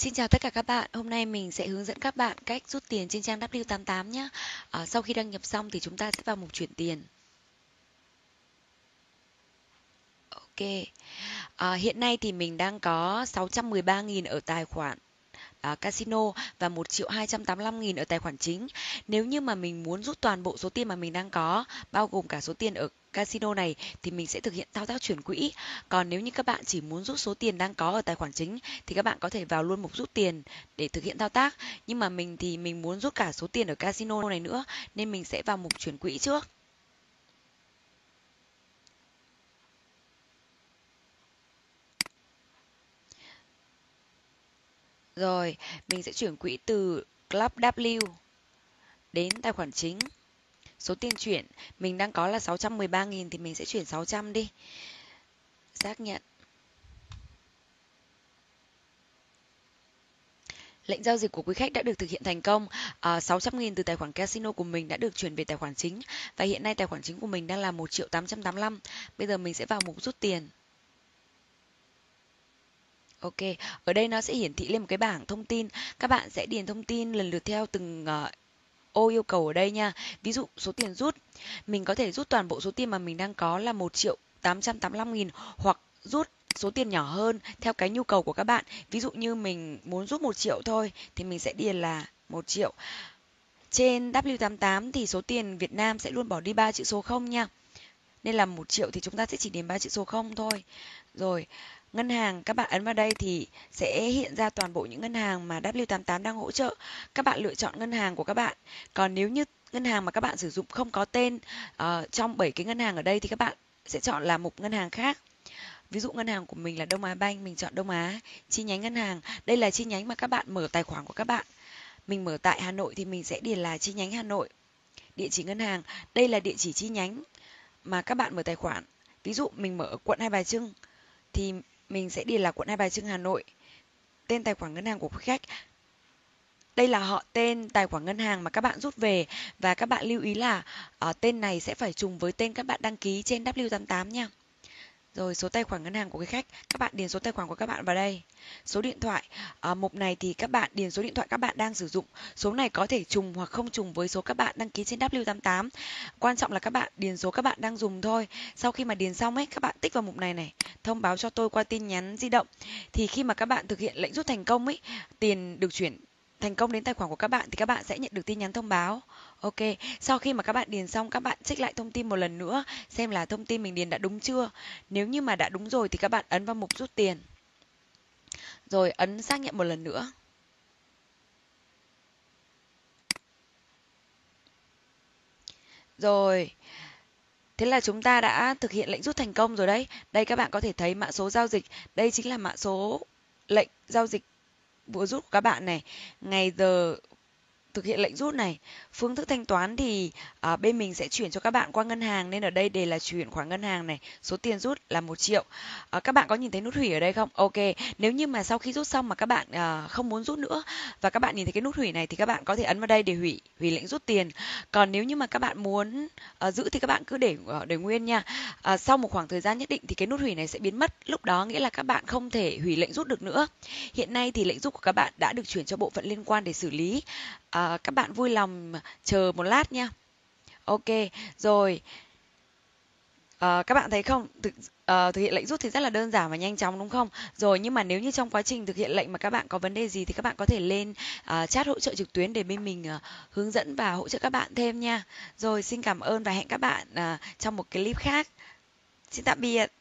Xin chào tất cả các bạn, hôm nay mình sẽ hướng dẫn các bạn cách rút tiền trên trang W88 nhé. À, sau khi đăng nhập xong thì chúng ta sẽ vào mục chuyển tiền. Ok, à, hiện nay thì mình đang có 613.000 ở tài khoản à, casino và 1 triệu 285 nghìn ở tài khoản chính. Nếu như mà mình muốn rút toàn bộ số tiền mà mình đang có, bao gồm cả số tiền ở casino này thì mình sẽ thực hiện thao tác chuyển quỹ. Còn nếu như các bạn chỉ muốn rút số tiền đang có ở tài khoản chính thì các bạn có thể vào luôn mục rút tiền để thực hiện thao tác. Nhưng mà mình thì mình muốn rút cả số tiền ở casino này nữa nên mình sẽ vào mục chuyển quỹ trước. Rồi, mình sẽ chuyển quỹ từ Club W đến tài khoản chính. Số tiền chuyển mình đang có là 613.000 thì mình sẽ chuyển 600 đi. Xác nhận. Lệnh giao dịch của quý khách đã được thực hiện thành công. À, 600.000 từ tài khoản casino của mình đã được chuyển về tài khoản chính. Và hiện nay tài khoản chính của mình đang là 1 triệu 885. Bây giờ mình sẽ vào mục rút tiền. Ok, ở đây nó sẽ hiển thị lên một cái bảng thông tin. Các bạn sẽ điền thông tin lần lượt theo từng uh, ô yêu cầu ở đây nha. Ví dụ số tiền rút, mình có thể rút toàn bộ số tiền mà mình đang có là 1 triệu 885 nghìn hoặc rút số tiền nhỏ hơn theo cái nhu cầu của các bạn. Ví dụ như mình muốn rút 1 triệu thôi thì mình sẽ điền là 1 triệu. Trên W88 thì số tiền Việt Nam sẽ luôn bỏ đi 3 chữ số 0 nha. Nên là 1 triệu thì chúng ta sẽ chỉ điền 3 chữ số 0 thôi. Rồi, ngân hàng các bạn ấn vào đây thì sẽ hiện ra toàn bộ những ngân hàng mà W88 đang hỗ trợ. Các bạn lựa chọn ngân hàng của các bạn. Còn nếu như ngân hàng mà các bạn sử dụng không có tên uh, trong 7 cái ngân hàng ở đây thì các bạn sẽ chọn là một ngân hàng khác. Ví dụ ngân hàng của mình là Đông Á Banh, mình chọn Đông Á, chi nhánh ngân hàng. Đây là chi nhánh mà các bạn mở tài khoản của các bạn. Mình mở tại Hà Nội thì mình sẽ điền là chi nhánh Hà Nội. Địa chỉ ngân hàng, đây là địa chỉ chi nhánh mà các bạn mở tài khoản. Ví dụ mình mở ở quận Hai Bà Trưng thì mình sẽ điền là quận Hai Bà Trưng Hà Nội. Tên tài khoản ngân hàng của quý khách. Đây là họ tên tài khoản ngân hàng mà các bạn rút về và các bạn lưu ý là uh, tên này sẽ phải trùng với tên các bạn đăng ký trên W88 nha. Rồi số tài khoản ngân hàng của cái khách, các bạn điền số tài khoản của các bạn vào đây. Số điện thoại, ở mục này thì các bạn điền số điện thoại các bạn đang sử dụng. Số này có thể trùng hoặc không trùng với số các bạn đăng ký trên W88. Quan trọng là các bạn điền số các bạn đang dùng thôi. Sau khi mà điền xong ấy, các bạn tích vào mục này này, thông báo cho tôi qua tin nhắn di động. Thì khi mà các bạn thực hiện lệnh rút thành công ấy, tiền được chuyển thành công đến tài khoản của các bạn thì các bạn sẽ nhận được tin nhắn thông báo. Ok, sau khi mà các bạn điền xong các bạn check lại thông tin một lần nữa xem là thông tin mình điền đã đúng chưa. Nếu như mà đã đúng rồi thì các bạn ấn vào mục rút tiền. Rồi ấn xác nhận một lần nữa. Rồi. Thế là chúng ta đã thực hiện lệnh rút thành công rồi đấy. Đây các bạn có thể thấy mã số giao dịch. Đây chính là mã số lệnh giao dịch vừa rút của các bạn này. Ngày giờ thực hiện lệnh rút này. Phương thức thanh toán thì à, bên mình sẽ chuyển cho các bạn qua ngân hàng nên ở đây để là chuyển khoản ngân hàng này. Số tiền rút là một triệu. À, các bạn có nhìn thấy nút hủy ở đây không? Ok nếu như mà sau khi rút xong mà các bạn à, không muốn rút nữa và các bạn nhìn thấy cái nút hủy này thì các bạn có thể ấn vào đây để hủy hủy lệnh rút tiền. Còn nếu như mà các bạn muốn à, giữ thì các bạn cứ để à, để nguyên nha. À, sau một khoảng thời gian nhất định thì cái nút hủy này sẽ biến mất. Lúc đó nghĩa là các bạn không thể hủy lệnh rút được nữa. Hiện nay thì lệnh rút của các bạn đã được chuyển cho bộ phận liên quan để xử lý à, các bạn vui lòng chờ một lát nha. Ok rồi. À, các bạn thấy không? Thực uh, thực hiện lệnh rút thì rất là đơn giản và nhanh chóng đúng không? Rồi nhưng mà nếu như trong quá trình thực hiện lệnh mà các bạn có vấn đề gì thì các bạn có thể lên uh, chat hỗ trợ trực tuyến để bên mình uh, hướng dẫn và hỗ trợ các bạn thêm nha. Rồi xin cảm ơn và hẹn các bạn uh, trong một clip khác. Xin tạm biệt.